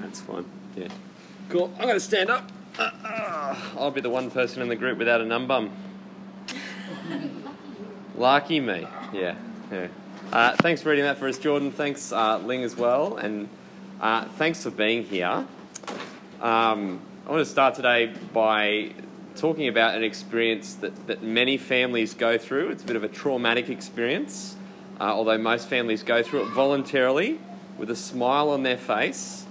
That's fine. Yeah. Cool. I'm going to stand up. Uh, uh, I'll be the one person in the group without a num bum. Lucky me. Yeah. Yeah. Uh, thanks for reading that for us, Jordan. Thanks, uh, Ling, as well. And uh, thanks for being here. Um, I want to start today by talking about an experience that, that many families go through. It's a bit of a traumatic experience, uh, although most families go through it voluntarily with a smile on their face.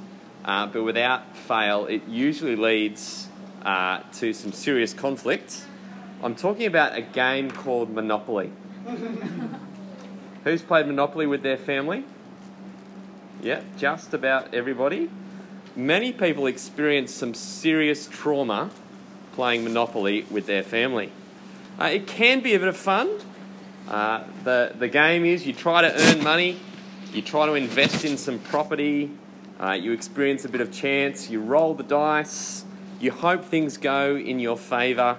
Uh, but without fail, it usually leads uh, to some serious conflict. I'm talking about a game called Monopoly. Who's played Monopoly with their family? Yeah, just about everybody. Many people experience some serious trauma playing Monopoly with their family. Uh, it can be a bit of fun. Uh, the, the game is you try to earn money, you try to invest in some property, uh, you experience a bit of chance, you roll the dice, you hope things go in your favour,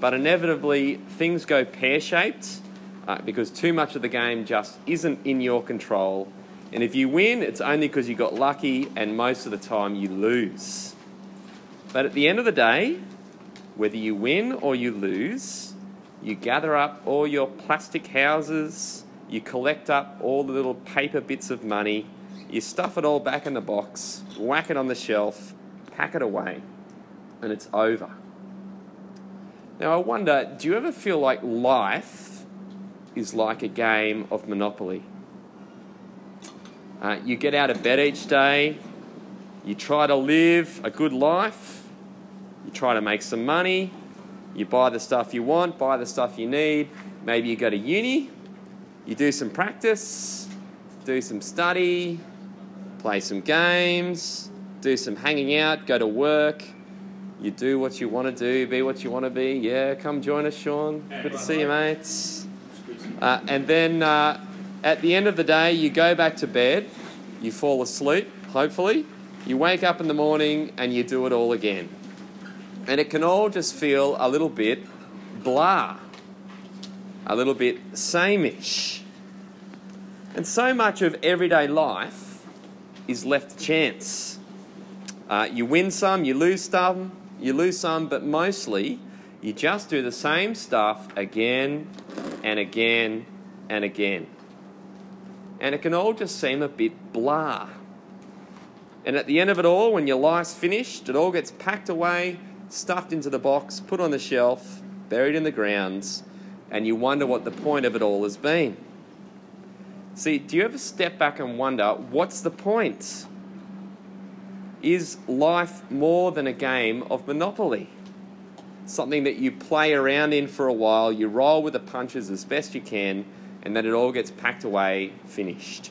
but inevitably things go pear shaped uh, because too much of the game just isn't in your control. And if you win, it's only because you got lucky, and most of the time you lose. But at the end of the day, whether you win or you lose, you gather up all your plastic houses, you collect up all the little paper bits of money, you stuff it all back in the box, whack it on the shelf, pack it away, and it's over. Now, I wonder do you ever feel like life is like a game of Monopoly? Uh, you get out of bed each day, you try to live a good life, you try to make some money, you buy the stuff you want, buy the stuff you need. Maybe you go to uni, you do some practice, do some study, play some games, do some hanging out, go to work. You do what you want to do, be what you want to be. Yeah, come join us, Sean. Good to see you, mates. Uh, and then uh, at the end of the day, you go back to bed, you fall asleep, hopefully. You wake up in the morning and you do it all again. And it can all just feel a little bit blah, a little bit sameish. And so much of everyday life is left to chance. Uh, you win some, you lose some, you lose some, but mostly you just do the same stuff again and again and again. And it can all just seem a bit blah. And at the end of it all, when your life's finished, it all gets packed away, stuffed into the box, put on the shelf, buried in the grounds, and you wonder what the point of it all has been. See, do you ever step back and wonder what's the point? Is life more than a game of Monopoly? Something that you play around in for a while, you roll with the punches as best you can, and then it all gets packed away, finished.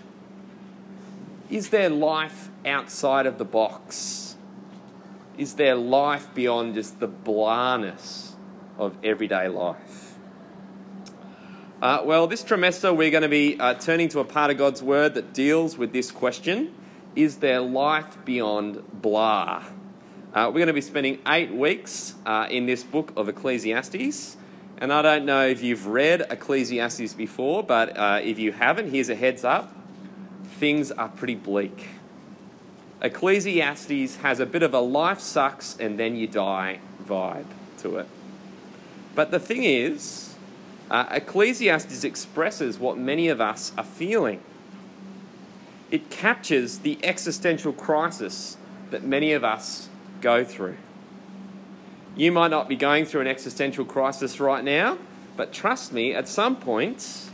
Is there life outside of the box? Is there life beyond just the blahness of everyday life? Uh, well, this trimester we're going to be uh, turning to a part of God's Word that deals with this question Is there life beyond blah? Uh, we're going to be spending eight weeks uh, in this book of Ecclesiastes. And I don't know if you've read Ecclesiastes before, but uh, if you haven't, here's a heads up things are pretty bleak. Ecclesiastes has a bit of a life sucks and then you die vibe to it. But the thing is, uh, Ecclesiastes expresses what many of us are feeling. It captures the existential crisis that many of us go through. You might not be going through an existential crisis right now, but trust me, at some point,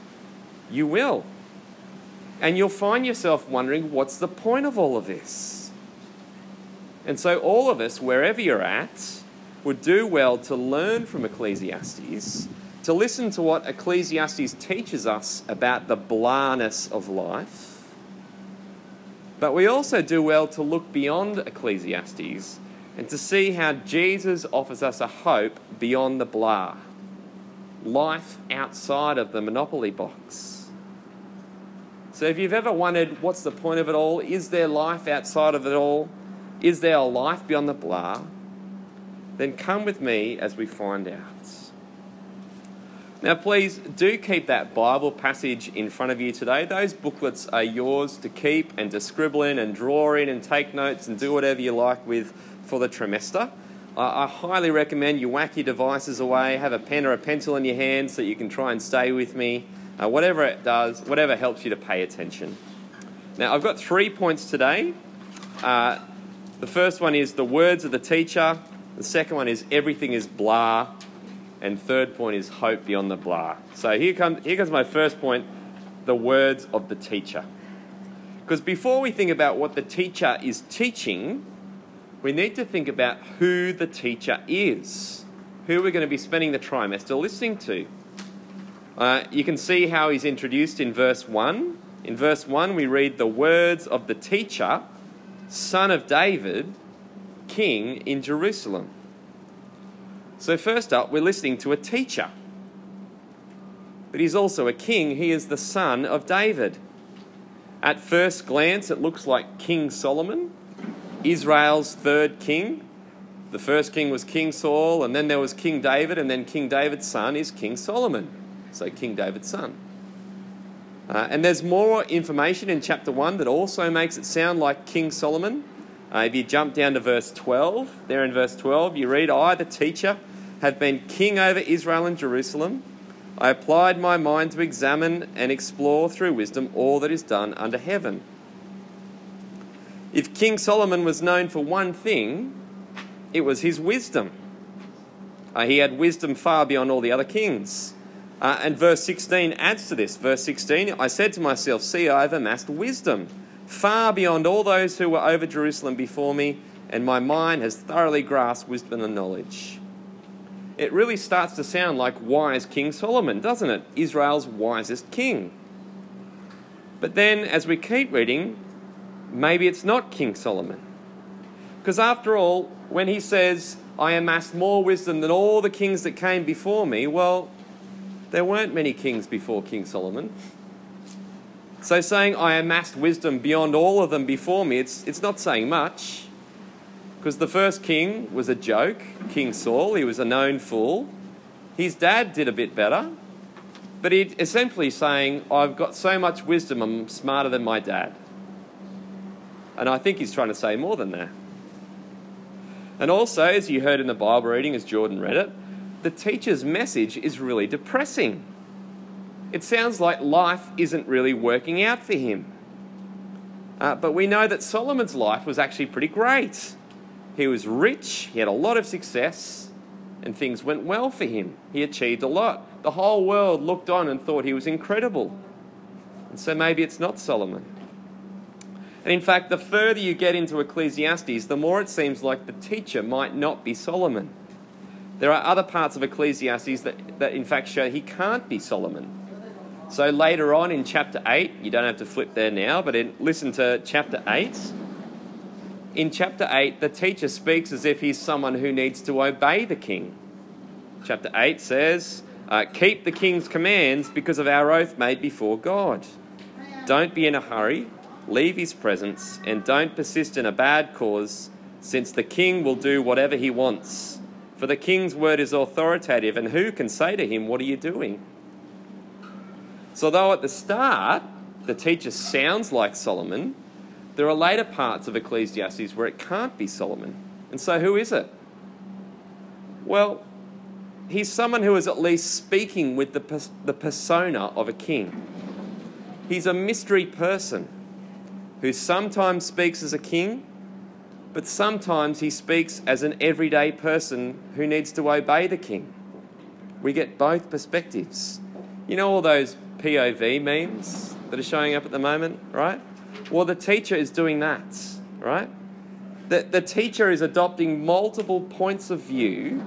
you will. And you'll find yourself wondering, what's the point of all of this? And so, all of us, wherever you're at, would do well to learn from Ecclesiastes, to listen to what Ecclesiastes teaches us about the blahness of life. But we also do well to look beyond Ecclesiastes and to see how Jesus offers us a hope beyond the blah life outside of the monopoly box. So, if you've ever wondered what's the point of it all, is there life outside of it all? Is there a life beyond the blah? Then come with me as we find out. Now, please do keep that Bible passage in front of you today. Those booklets are yours to keep and to scribble in and draw in and take notes and do whatever you like with for the trimester. I highly recommend you whack your devices away, have a pen or a pencil in your hand so you can try and stay with me. Uh, whatever it does, whatever helps you to pay attention. Now, I've got three points today. Uh, the first one is the words of the teacher. The second one is everything is blah. And third point is hope beyond the blah. So here comes, here comes my first point the words of the teacher. Because before we think about what the teacher is teaching, we need to think about who the teacher is, who we're going to be spending the trimester listening to. Uh, you can see how he's introduced in verse 1. In verse 1, we read the words of the teacher, son of David, king in Jerusalem. So, first up, we're listening to a teacher. But he's also a king. He is the son of David. At first glance, it looks like King Solomon, Israel's third king. The first king was King Saul, and then there was King David, and then King David's son is King Solomon. So, King David's son. Uh, and there's more information in chapter 1 that also makes it sound like King Solomon. Uh, if you jump down to verse 12, there in verse 12, you read, I, the teacher, have been king over Israel and Jerusalem. I applied my mind to examine and explore through wisdom all that is done under heaven. If King Solomon was known for one thing, it was his wisdom. Uh, he had wisdom far beyond all the other kings. Uh, and verse 16 adds to this. Verse 16 I said to myself, See, I have amassed wisdom far beyond all those who were over Jerusalem before me, and my mind has thoroughly grasped wisdom and knowledge it really starts to sound like wise King Solomon, doesn't it? Israel's wisest king. But then, as we keep reading, maybe it's not King Solomon. Because after all, when he says, I amassed more wisdom than all the kings that came before me, well, there weren't many kings before King Solomon. So saying, I amassed wisdom beyond all of them before me, it's, it's not saying much. Because the first king was a joke, King Saul. He was a known fool. His dad did a bit better. But he's essentially saying, I've got so much wisdom, I'm smarter than my dad. And I think he's trying to say more than that. And also, as you heard in the Bible reading, as Jordan read it, the teacher's message is really depressing. It sounds like life isn't really working out for him. Uh, but we know that Solomon's life was actually pretty great. He was rich, he had a lot of success, and things went well for him. He achieved a lot. The whole world looked on and thought he was incredible. And so maybe it's not Solomon. And in fact, the further you get into Ecclesiastes, the more it seems like the teacher might not be Solomon. There are other parts of Ecclesiastes that, that in fact show he can't be Solomon. So later on in chapter 8, you don't have to flip there now, but in, listen to chapter 8 in chapter 8, the teacher speaks as if he's someone who needs to obey the king. Chapter 8 says, uh, Keep the king's commands because of our oath made before God. Don't be in a hurry, leave his presence, and don't persist in a bad cause, since the king will do whatever he wants. For the king's word is authoritative, and who can say to him, What are you doing? So, though at the start the teacher sounds like Solomon, there are later parts of Ecclesiastes where it can't be Solomon. And so, who is it? Well, he's someone who is at least speaking with the, the persona of a king. He's a mystery person who sometimes speaks as a king, but sometimes he speaks as an everyday person who needs to obey the king. We get both perspectives. You know all those POV memes that are showing up at the moment, right? Well, the teacher is doing that, right? The, the teacher is adopting multiple points of view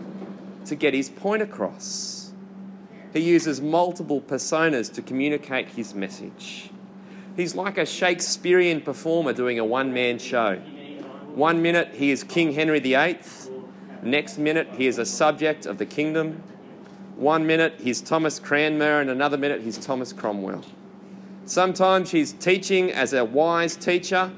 to get his point across. He uses multiple personas to communicate his message. He's like a Shakespearean performer doing a one man show. One minute he is King Henry VIII, next minute he is a subject of the kingdom. One minute he's Thomas Cranmer, and another minute he's Thomas Cromwell. Sometimes he's teaching as a wise teacher,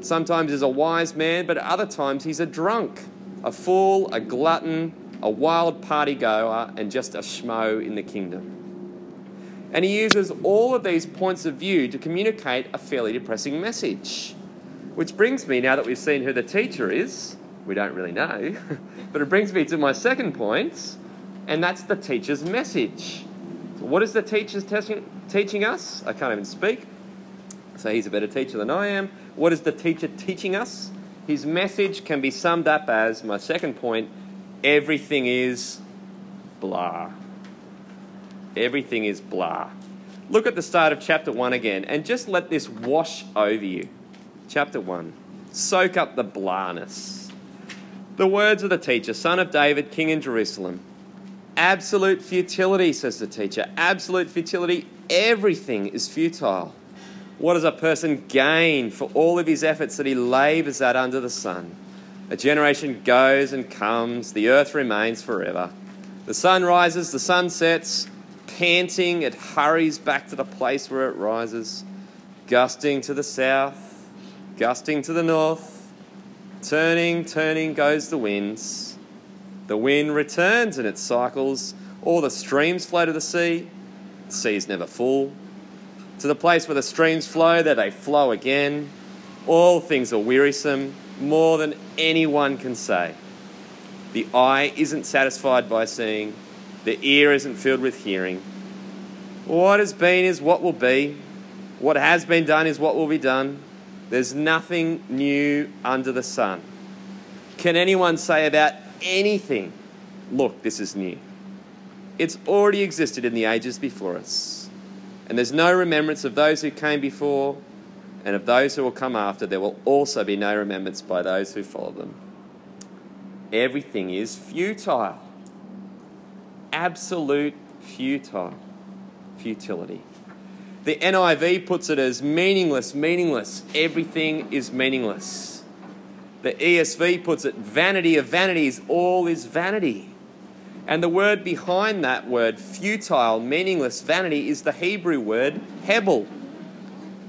sometimes as a wise man, but other times he's a drunk, a fool, a glutton, a wild party goer, and just a schmo in the kingdom. And he uses all of these points of view to communicate a fairly depressing message. Which brings me, now that we've seen who the teacher is, we don't really know, but it brings me to my second point, and that's the teacher's message. What is the teacher teaching, teaching us? I can't even speak, so he's a better teacher than I am. What is the teacher teaching us? His message can be summed up as my second point everything is blah. Everything is blah. Look at the start of chapter 1 again and just let this wash over you. Chapter 1. Soak up the blahness. The words of the teacher, son of David, king in Jerusalem. Absolute futility, says the teacher. Absolute futility. Everything is futile. What does a person gain for all of his efforts that he labours at under the sun? A generation goes and comes, the earth remains forever. The sun rises, the sun sets, panting, it hurries back to the place where it rises, gusting to the south, gusting to the north, turning, turning goes the winds. The wind returns and it cycles. All the streams flow to the sea. The sea is never full. To the place where the streams flow, there they flow again. All things are wearisome, more than anyone can say. The eye isn't satisfied by seeing, the ear isn't filled with hearing. What has been is what will be. What has been done is what will be done. There's nothing new under the sun. Can anyone say about anything, look, this is new? It's already existed in the ages before us. And there's no remembrance of those who came before, and of those who will come after. There will also be no remembrance by those who follow them. Everything is futile. Absolute futile. Futility. The NIV puts it as meaningless, meaningless. Everything is meaningless. The ESV puts it vanity of vanities, all is vanity. And the word behind that word, futile, meaningless, vanity, is the Hebrew word hebel.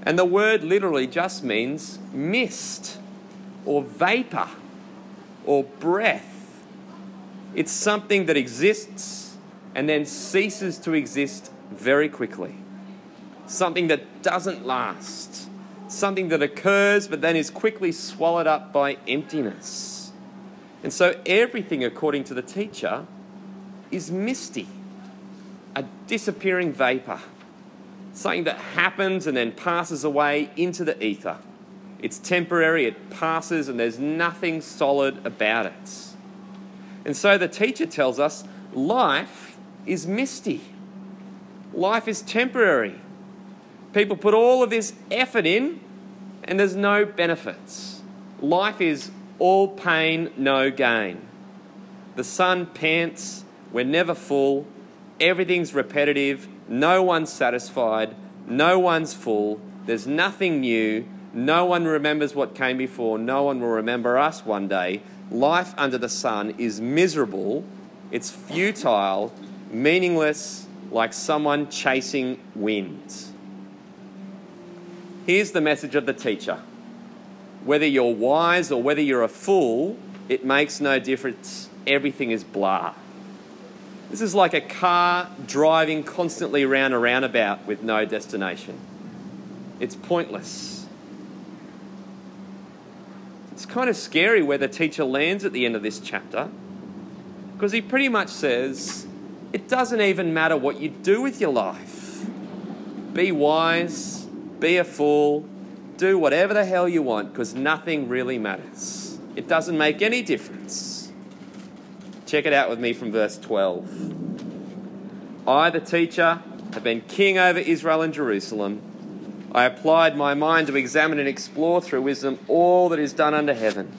And the word literally just means mist or vapor or breath. It's something that exists and then ceases to exist very quickly. Something that doesn't last. Something that occurs but then is quickly swallowed up by emptiness. And so everything, according to the teacher, is misty, a disappearing vapor, something that happens and then passes away into the ether. It's temporary, it passes, and there's nothing solid about it. And so the teacher tells us life is misty, life is temporary. People put all of this effort in, and there's no benefits. Life is all pain, no gain. The sun pants, we're never full. Everything's repetitive. No one's satisfied. No one's full. There's nothing new. No one remembers what came before. No one will remember us one day. Life under the sun is miserable. It's futile, meaningless, like someone chasing wind. Here's the message of the teacher whether you're wise or whether you're a fool, it makes no difference. Everything is blah. This is like a car driving constantly around a roundabout with no destination. It's pointless. It's kind of scary where the teacher lands at the end of this chapter because he pretty much says it doesn't even matter what you do with your life. Be wise, be a fool, do whatever the hell you want because nothing really matters. It doesn't make any difference. Check it out with me from verse 12. I, the teacher, have been king over Israel and Jerusalem. I applied my mind to examine and explore through wisdom all that is done under heaven.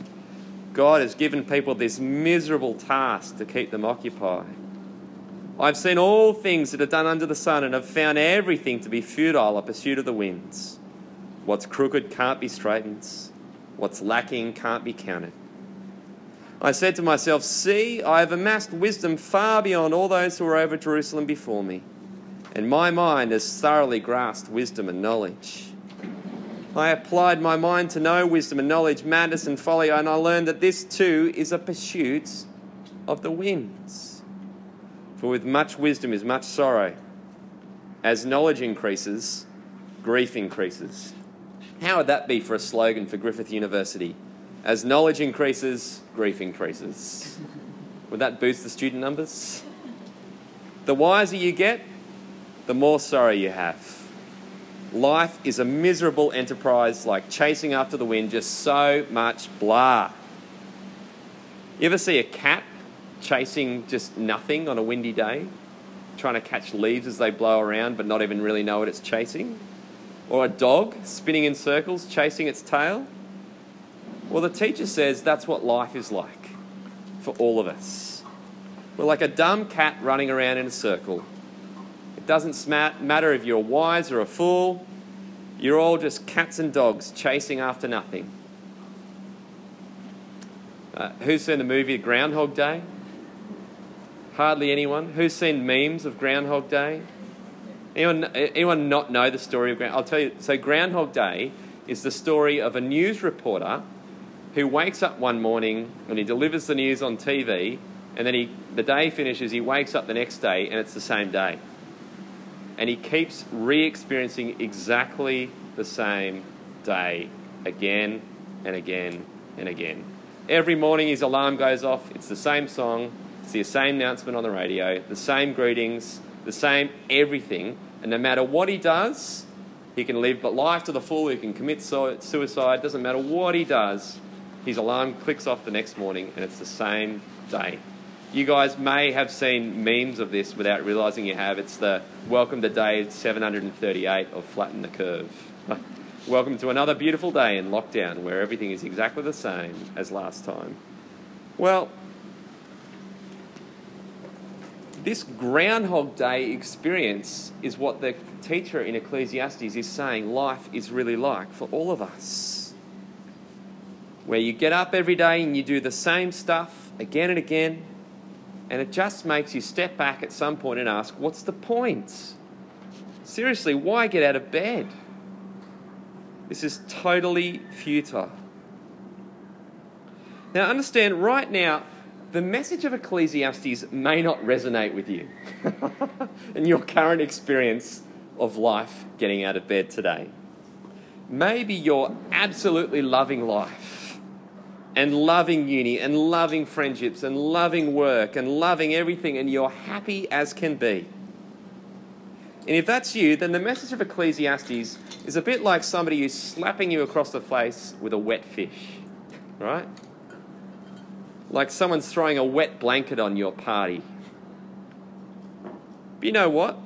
God has given people this miserable task to keep them occupied. I've seen all things that are done under the sun and have found everything to be futile, a pursuit of the winds. What's crooked can't be straightened, what's lacking can't be counted. I said to myself, See, I have amassed wisdom far beyond all those who were over Jerusalem before me, and my mind has thoroughly grasped wisdom and knowledge. I applied my mind to know wisdom and knowledge, madness and folly, and I learned that this too is a pursuit of the winds. For with much wisdom is much sorrow, As knowledge increases, grief increases. How would that be for a slogan for Griffith University? As knowledge increases, grief increases. Would that boost the student numbers? The wiser you get, the more sorrow you have. Life is a miserable enterprise like chasing after the wind, just so much blah. You ever see a cat chasing just nothing on a windy day? Trying to catch leaves as they blow around but not even really know what it's chasing? Or a dog spinning in circles chasing its tail? Well, the teacher says that's what life is like for all of us. We're like a dumb cat running around in a circle. It doesn't matter if you're wise or a fool, you're all just cats and dogs chasing after nothing. Uh, who's seen the movie Groundhog Day? Hardly anyone. Who's seen memes of Groundhog Day? Anyone, anyone not know the story of Groundhog? I'll tell you. So Groundhog Day is the story of a news reporter who wakes up one morning and he delivers the news on TV, and then he, the day finishes, he wakes up the next day and it's the same day. And he keeps re experiencing exactly the same day again and again and again. Every morning his alarm goes off, it's the same song, it's the same announcement on the radio, the same greetings, the same everything. And no matter what he does, he can live but life to the full, he can commit suicide, doesn't matter what he does, his alarm clicks off the next morning and it's the same day. You guys may have seen memes of this without realizing you have. It's the welcome to day 738 of Flatten the Curve. welcome to another beautiful day in lockdown where everything is exactly the same as last time. Well, this Groundhog Day experience is what the teacher in Ecclesiastes is saying life is really like for all of us. Where you get up every day and you do the same stuff again and again, and it just makes you step back at some point and ask, what's the point? Seriously, why get out of bed? This is totally futile. Now, understand right now, the message of Ecclesiastes may not resonate with you in your current experience of life getting out of bed today. Maybe you're absolutely loving life and loving uni and loving friendships and loving work and loving everything, and you're happy as can be. And if that's you, then the message of Ecclesiastes is a bit like somebody who's slapping you across the face with a wet fish, right? Like someone's throwing a wet blanket on your party. But you know what?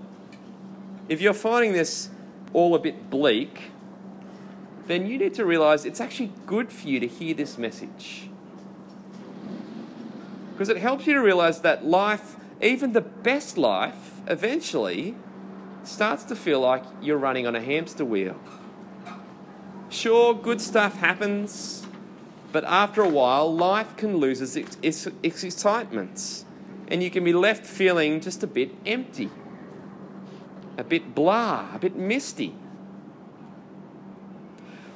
If you're finding this all a bit bleak, then you need to realize it's actually good for you to hear this message. Because it helps you to realize that life, even the best life, eventually starts to feel like you're running on a hamster wheel. Sure, good stuff happens, but after a while, life can lose its, its, its excitements, and you can be left feeling just a bit empty, a bit blah, a bit misty.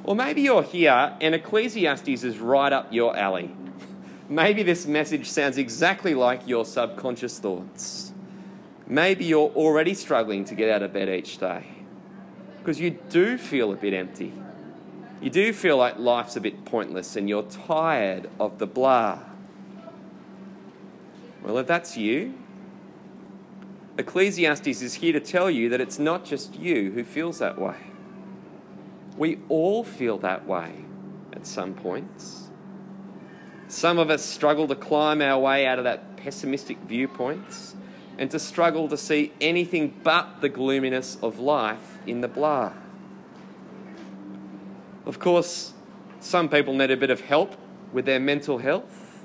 Or maybe you're here and Ecclesiastes is right up your alley. Maybe this message sounds exactly like your subconscious thoughts. Maybe you're already struggling to get out of bed each day because you do feel a bit empty you do feel like life's a bit pointless and you're tired of the blah. Well, if that's you, Ecclesiastes is here to tell you that it's not just you who feels that way. We all feel that way at some points. Some of us struggle to climb our way out of that pessimistic viewpoints and to struggle to see anything but the gloominess of life in the blah. Of course, some people need a bit of help with their mental health.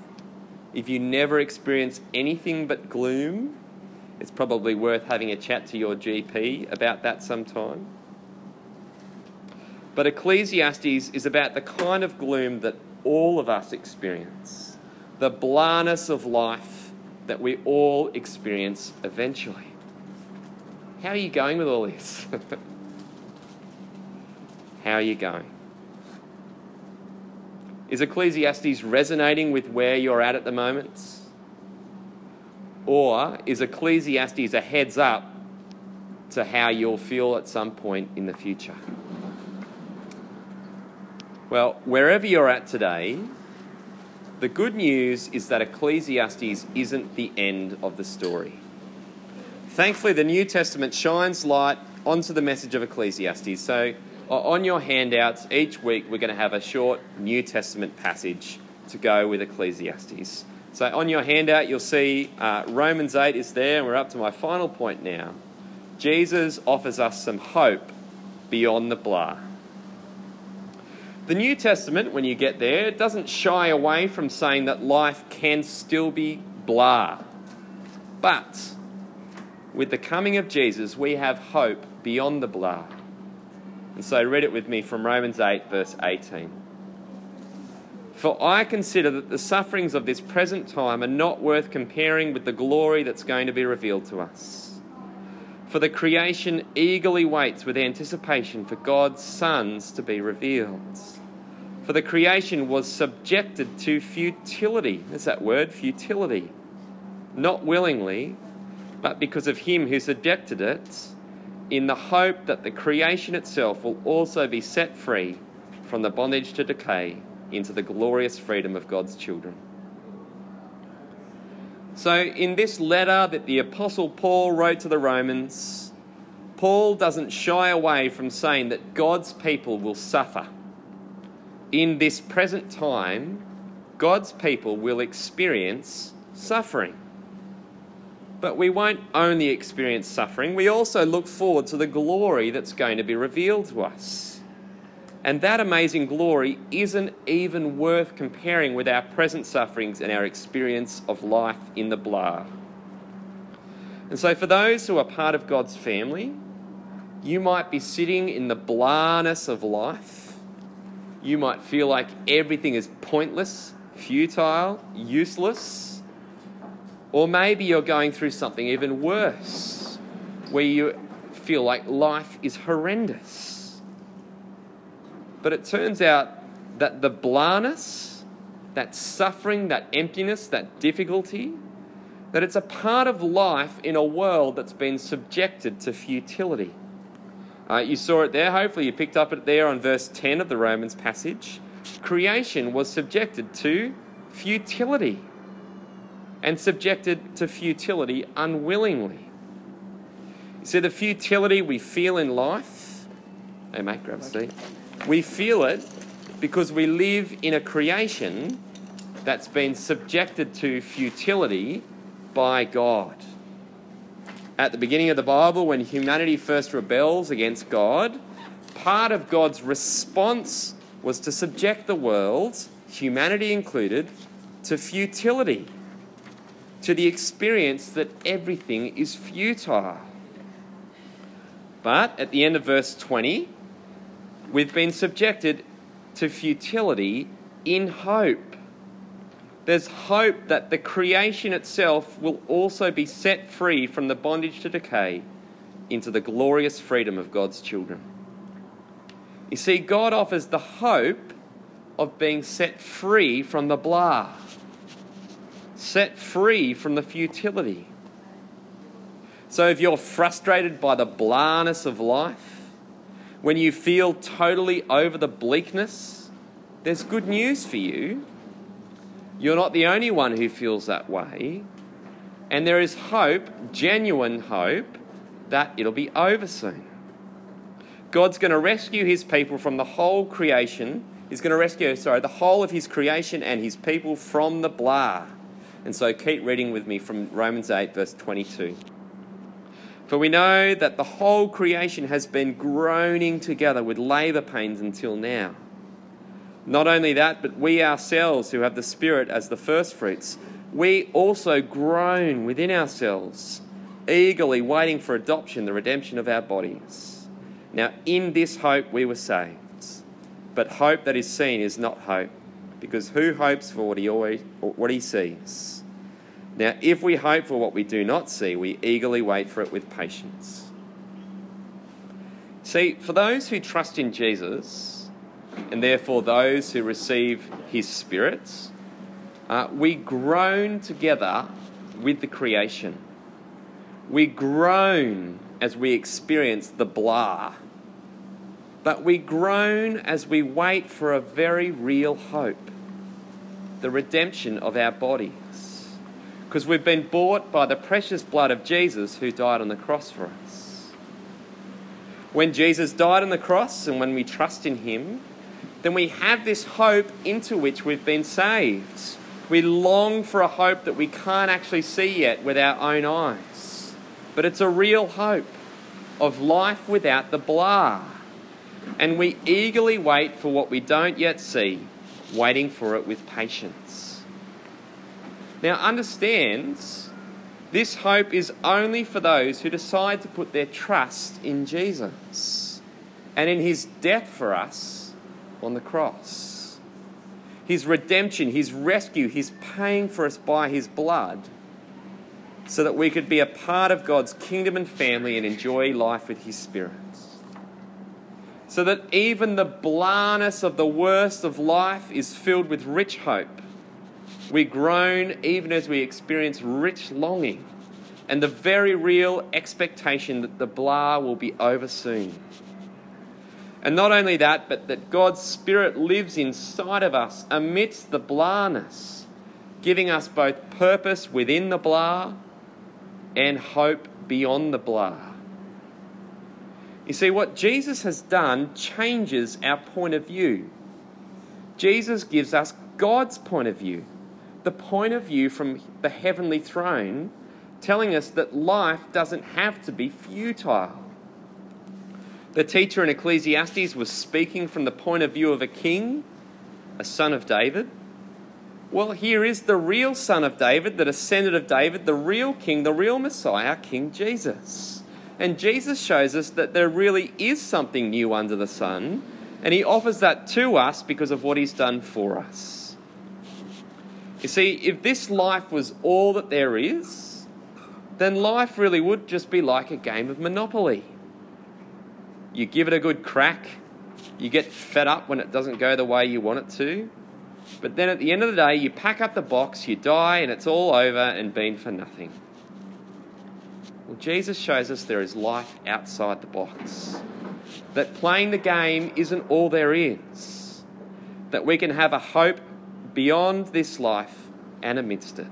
If you never experience anything but gloom, it's probably worth having a chat to your GP about that sometime. But Ecclesiastes is about the kind of gloom that all of us experience, the blahness of life that we all experience eventually. How are you going with all this? How are you going? Is Ecclesiastes resonating with where you're at at the moment? Or is Ecclesiastes a heads up to how you'll feel at some point in the future. Well, wherever you're at today, the good news is that Ecclesiastes isn't the end of the story. Thankfully, the New Testament shines light onto the message of Ecclesiastes. So, on your handouts, each week we're going to have a short New Testament passage to go with Ecclesiastes. So, on your handout, you'll see uh, Romans 8 is there, and we're up to my final point now. Jesus offers us some hope beyond the blah. The New Testament, when you get there, doesn't shy away from saying that life can still be blah. But with the coming of Jesus, we have hope beyond the blah. And so read it with me from Romans 8, verse 18. For I consider that the sufferings of this present time are not worth comparing with the glory that's going to be revealed to us. For the creation eagerly waits with anticipation for God's sons to be revealed. For the creation was subjected to futility. There's that word, futility. Not willingly, but because of him who subjected it, in the hope that the creation itself will also be set free from the bondage to decay into the glorious freedom of God's children. So, in this letter that the Apostle Paul wrote to the Romans, Paul doesn't shy away from saying that God's people will suffer in this present time, God's people will experience suffering. But we won't only experience suffering, we also look forward to the glory that's going to be revealed to us. And that amazing glory isn't even worth comparing with our present sufferings and our experience of life in the blah. And so, for those who are part of God's family, you might be sitting in the blahness of life you might feel like everything is pointless, futile, useless. Or maybe you're going through something even worse, where you feel like life is horrendous. But it turns out that the blahness, that suffering, that emptiness, that difficulty, that it's a part of life in a world that's been subjected to futility. Uh, you saw it there. Hopefully, you picked up it there on verse 10 of the Romans passage. Creation was subjected to futility and subjected to futility unwillingly. You see, the futility we feel in life, hey mate, grab a seat. We feel it because we live in a creation that's been subjected to futility by God at the beginning of the Bible, when humanity first rebels against God, part of God's response was to subject the world, humanity included, to futility, to the experience that everything is futile. But at the end of verse 20, we've been subjected to futility in hope there's hope that the creation itself will also be set free from the bondage to decay into the glorious freedom of God's children. You see, God offers the hope of being set free from the blah, set free from the futility. So if you're frustrated by the blahness of life, when you feel totally over the bleakness, there's good news for you you're not the only one who feels that way. And there is hope, genuine hope, that it'll be over soon. God's going to rescue his people from the whole creation. He's going to rescue, sorry, the whole of his creation and his people from the blah. And so keep reading with me from Romans 8, verse 22. For we know that the whole creation has been groaning together with labour pains until now. Not only that, but we ourselves who have the Spirit as the firstfruits, we also groan within ourselves, eagerly waiting for adoption, the redemption of our bodies. Now, in this hope we were saved. But hope that is seen is not hope, because who hopes for what he, always, what he sees? Now, if we hope for what we do not see, we eagerly wait for it with patience. See, for those who trust in Jesus, and therefore those who receive his Spirit, uh, we groan together with the creation. We groan as we experience the blah, but we groan as we wait for a very real hope the redemption of our bodies. Because we've been bought by the precious blood of Jesus who died on the cross for us. When Jesus died on the cross and when we trust in him, then we have this hope into which we've been saved. We long for a hope that we can't actually see yet with our own eyes. But it's a real hope of life without the blah. And we eagerly wait for what we don't yet see, waiting for it with patience. Now, understand, this hope is only for those who decide to put their trust in Jesus and in his death for us on the cross his redemption, his rescue, his paying for us by his blood, so that we could be a part of God's kingdom and family and enjoy life with his Spirit. So that even the blahness of the worst of life is filled with rich hope. We groan even as we experience rich longing and the very real expectation that the blah will be over soon. And not only that, but that God's Spirit lives inside of us amidst the blahness, giving us both purpose within the blah and hope beyond the blah. You see, what Jesus has done changes our point of view. Jesus gives us God's point of view, the point of view from the heavenly throne, telling us that life doesn't have to be futile. The teacher in Ecclesiastes was speaking from the point of view of a king, a son of David. Well, here is the real son of David, the descendant of David, the real king, the real Messiah, King Jesus. And Jesus shows us that there really is something new under the sun, and he offers that to us because of what he's done for us. You see, if this life was all that there is, then life really would just be like a game of Monopoly you give it a good crack, you get fed up when it doesn't go the way you want it to, but then at the end of the day, you pack up the box, you die, and it's all over and been for nothing. Well, Jesus shows us there is life outside the box. That playing the game isn't all there is. That we can have a hope beyond this life and amidst it.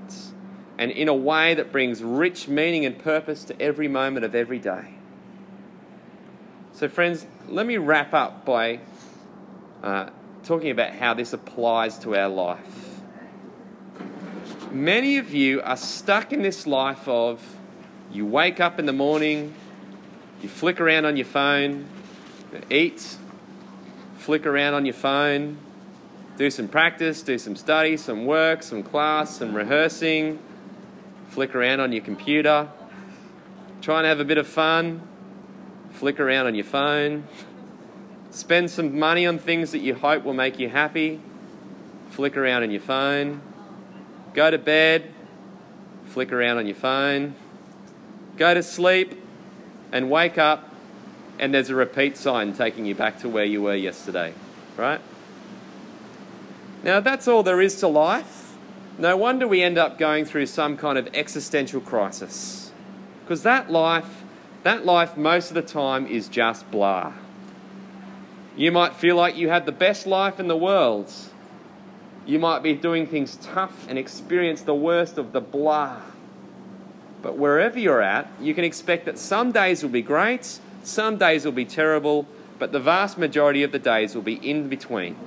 And in a way that brings rich meaning and purpose to every moment of every day. So, friends, let me wrap up by uh, talking about how this applies to our life. Many of you are stuck in this life of you wake up in the morning, you flick around on your phone, eat, flick around on your phone, do some practice, do some study, some work, some class, some rehearsing, flick around on your computer, try and have a bit of fun, flick around on your phone, spend some money on things that you hope will make you happy, flick around on your phone, go to bed, flick around on your phone, go to sleep, and wake up, and there's a repeat sign taking you back to where you were yesterday, right? Now, that's all there is to life, no wonder we end up going through some kind of existential crisis. Because that life that life most of the time is just blah. You might feel like you had the best life in the world. You might be doing things tough and experience the worst of the blah. But wherever you're at, you can expect that some days will be great, some days will be terrible, but the vast majority of the days will be in between.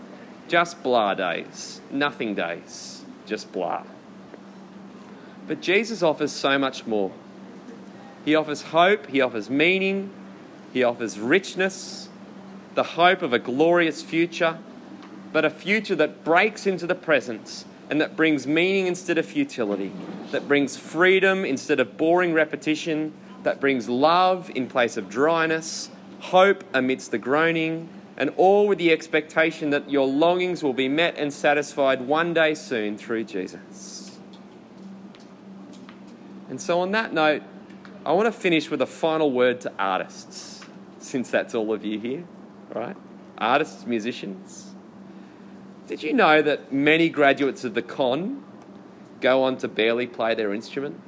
Just blah days, nothing days, just blah. But Jesus offers so much more. He offers hope, He offers meaning, He offers richness, the hope of a glorious future, but a future that breaks into the present and that brings meaning instead of futility, that brings freedom instead of boring repetition, that brings love in place of dryness, hope amidst the groaning, and all with the expectation that your longings will be met and satisfied one day soon through Jesus. And so, on that note, I want to finish with a final word to artists, since that's all of you here, right? Artists, musicians. Did you know that many graduates of the con go on to barely play their instrument?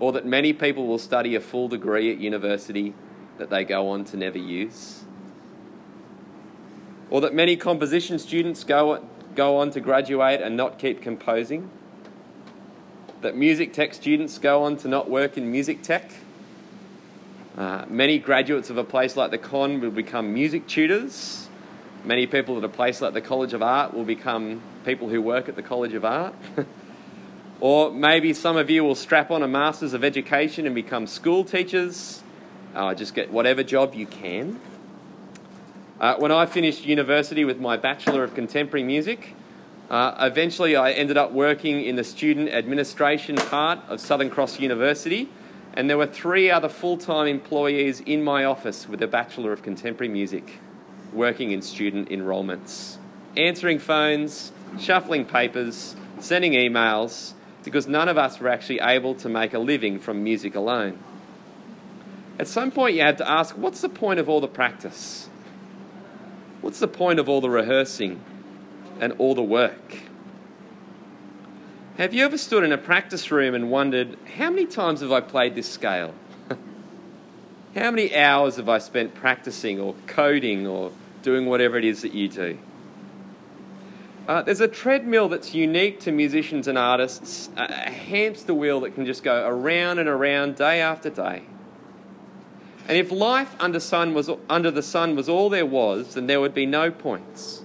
or that many people will study a full degree at university that they go on to never use, or that many composition students go, go on to graduate and not keep composing, that music tech students go on to not work in music tech. Uh, many graduates of a place like the Con will become music tutors. Many people at a place like the College of Art will become people who work at the College of Art. or maybe some of you will strap on a Masters of Education and become school teachers. Uh, just get whatever job you can. Uh, when I finished university with my Bachelor of Contemporary Music, uh, eventually I ended up working in the student administration part of Southern Cross University, and there were three other full time employees in my office with a Bachelor of Contemporary Music working in student enrolments, answering phones, shuffling papers, sending emails, because none of us were actually able to make a living from music alone. At some point, you had to ask, what's the point of all the practice? What's the point of all the rehearsing and all the work? Have you ever stood in a practice room and wondered, how many times have I played this scale? How many hours have I spent practicing or coding or doing whatever it is that you do? Uh, there's a treadmill that's unique to musicians and artists, a, hamster wheel that can just go around and around day after day. And if life under, sun was, under the sun was all there was, then there would be no points.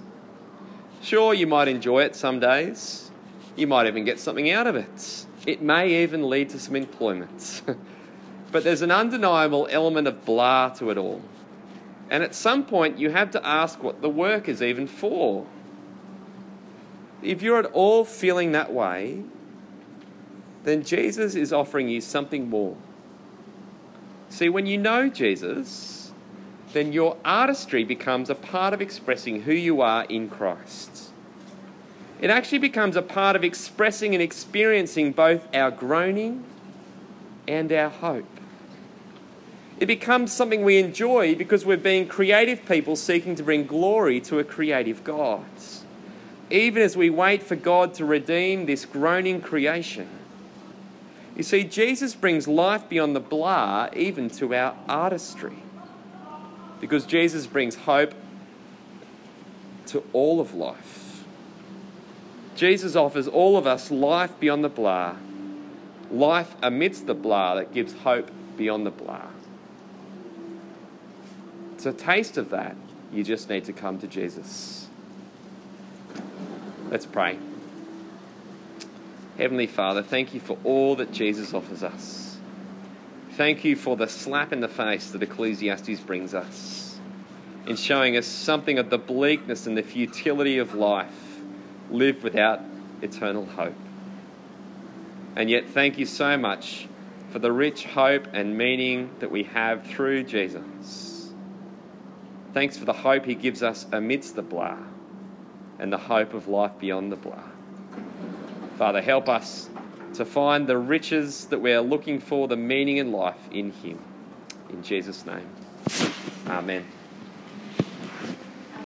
Sure, you might enjoy it some days. You might even get something out of it. It may even lead to some employment. but there's an undeniable element of blah to it all. And at some point, you have to ask what the work is even for. If you're at all feeling that way, then Jesus is offering you something more. See, when you know Jesus, then your artistry becomes a part of expressing who you are in Christ. It actually becomes a part of expressing and experiencing both our groaning and our hope. It becomes something we enjoy because we're being creative people seeking to bring glory to a creative God. Even as we wait for God to redeem this groaning creation. You see, Jesus brings life beyond the blah even to our artistry. Because Jesus brings hope to all of life. Jesus offers all of us life beyond the blah, life amidst the blah that gives hope beyond the blah. A taste of that. You just need to come to Jesus. Let's pray. Heavenly Father, thank you for all that Jesus offers us. Thank you for the slap in the face that Ecclesiastes brings us in showing us something of the bleakness and the futility of life lived without eternal hope. And yet, thank you so much for the rich hope and meaning that we have through Jesus. Thanks for the hope he gives us amidst the blah and the hope of life beyond the blah. Father, help us to find the riches that we are looking for, the meaning in life in Him. In Jesus' name, Amen.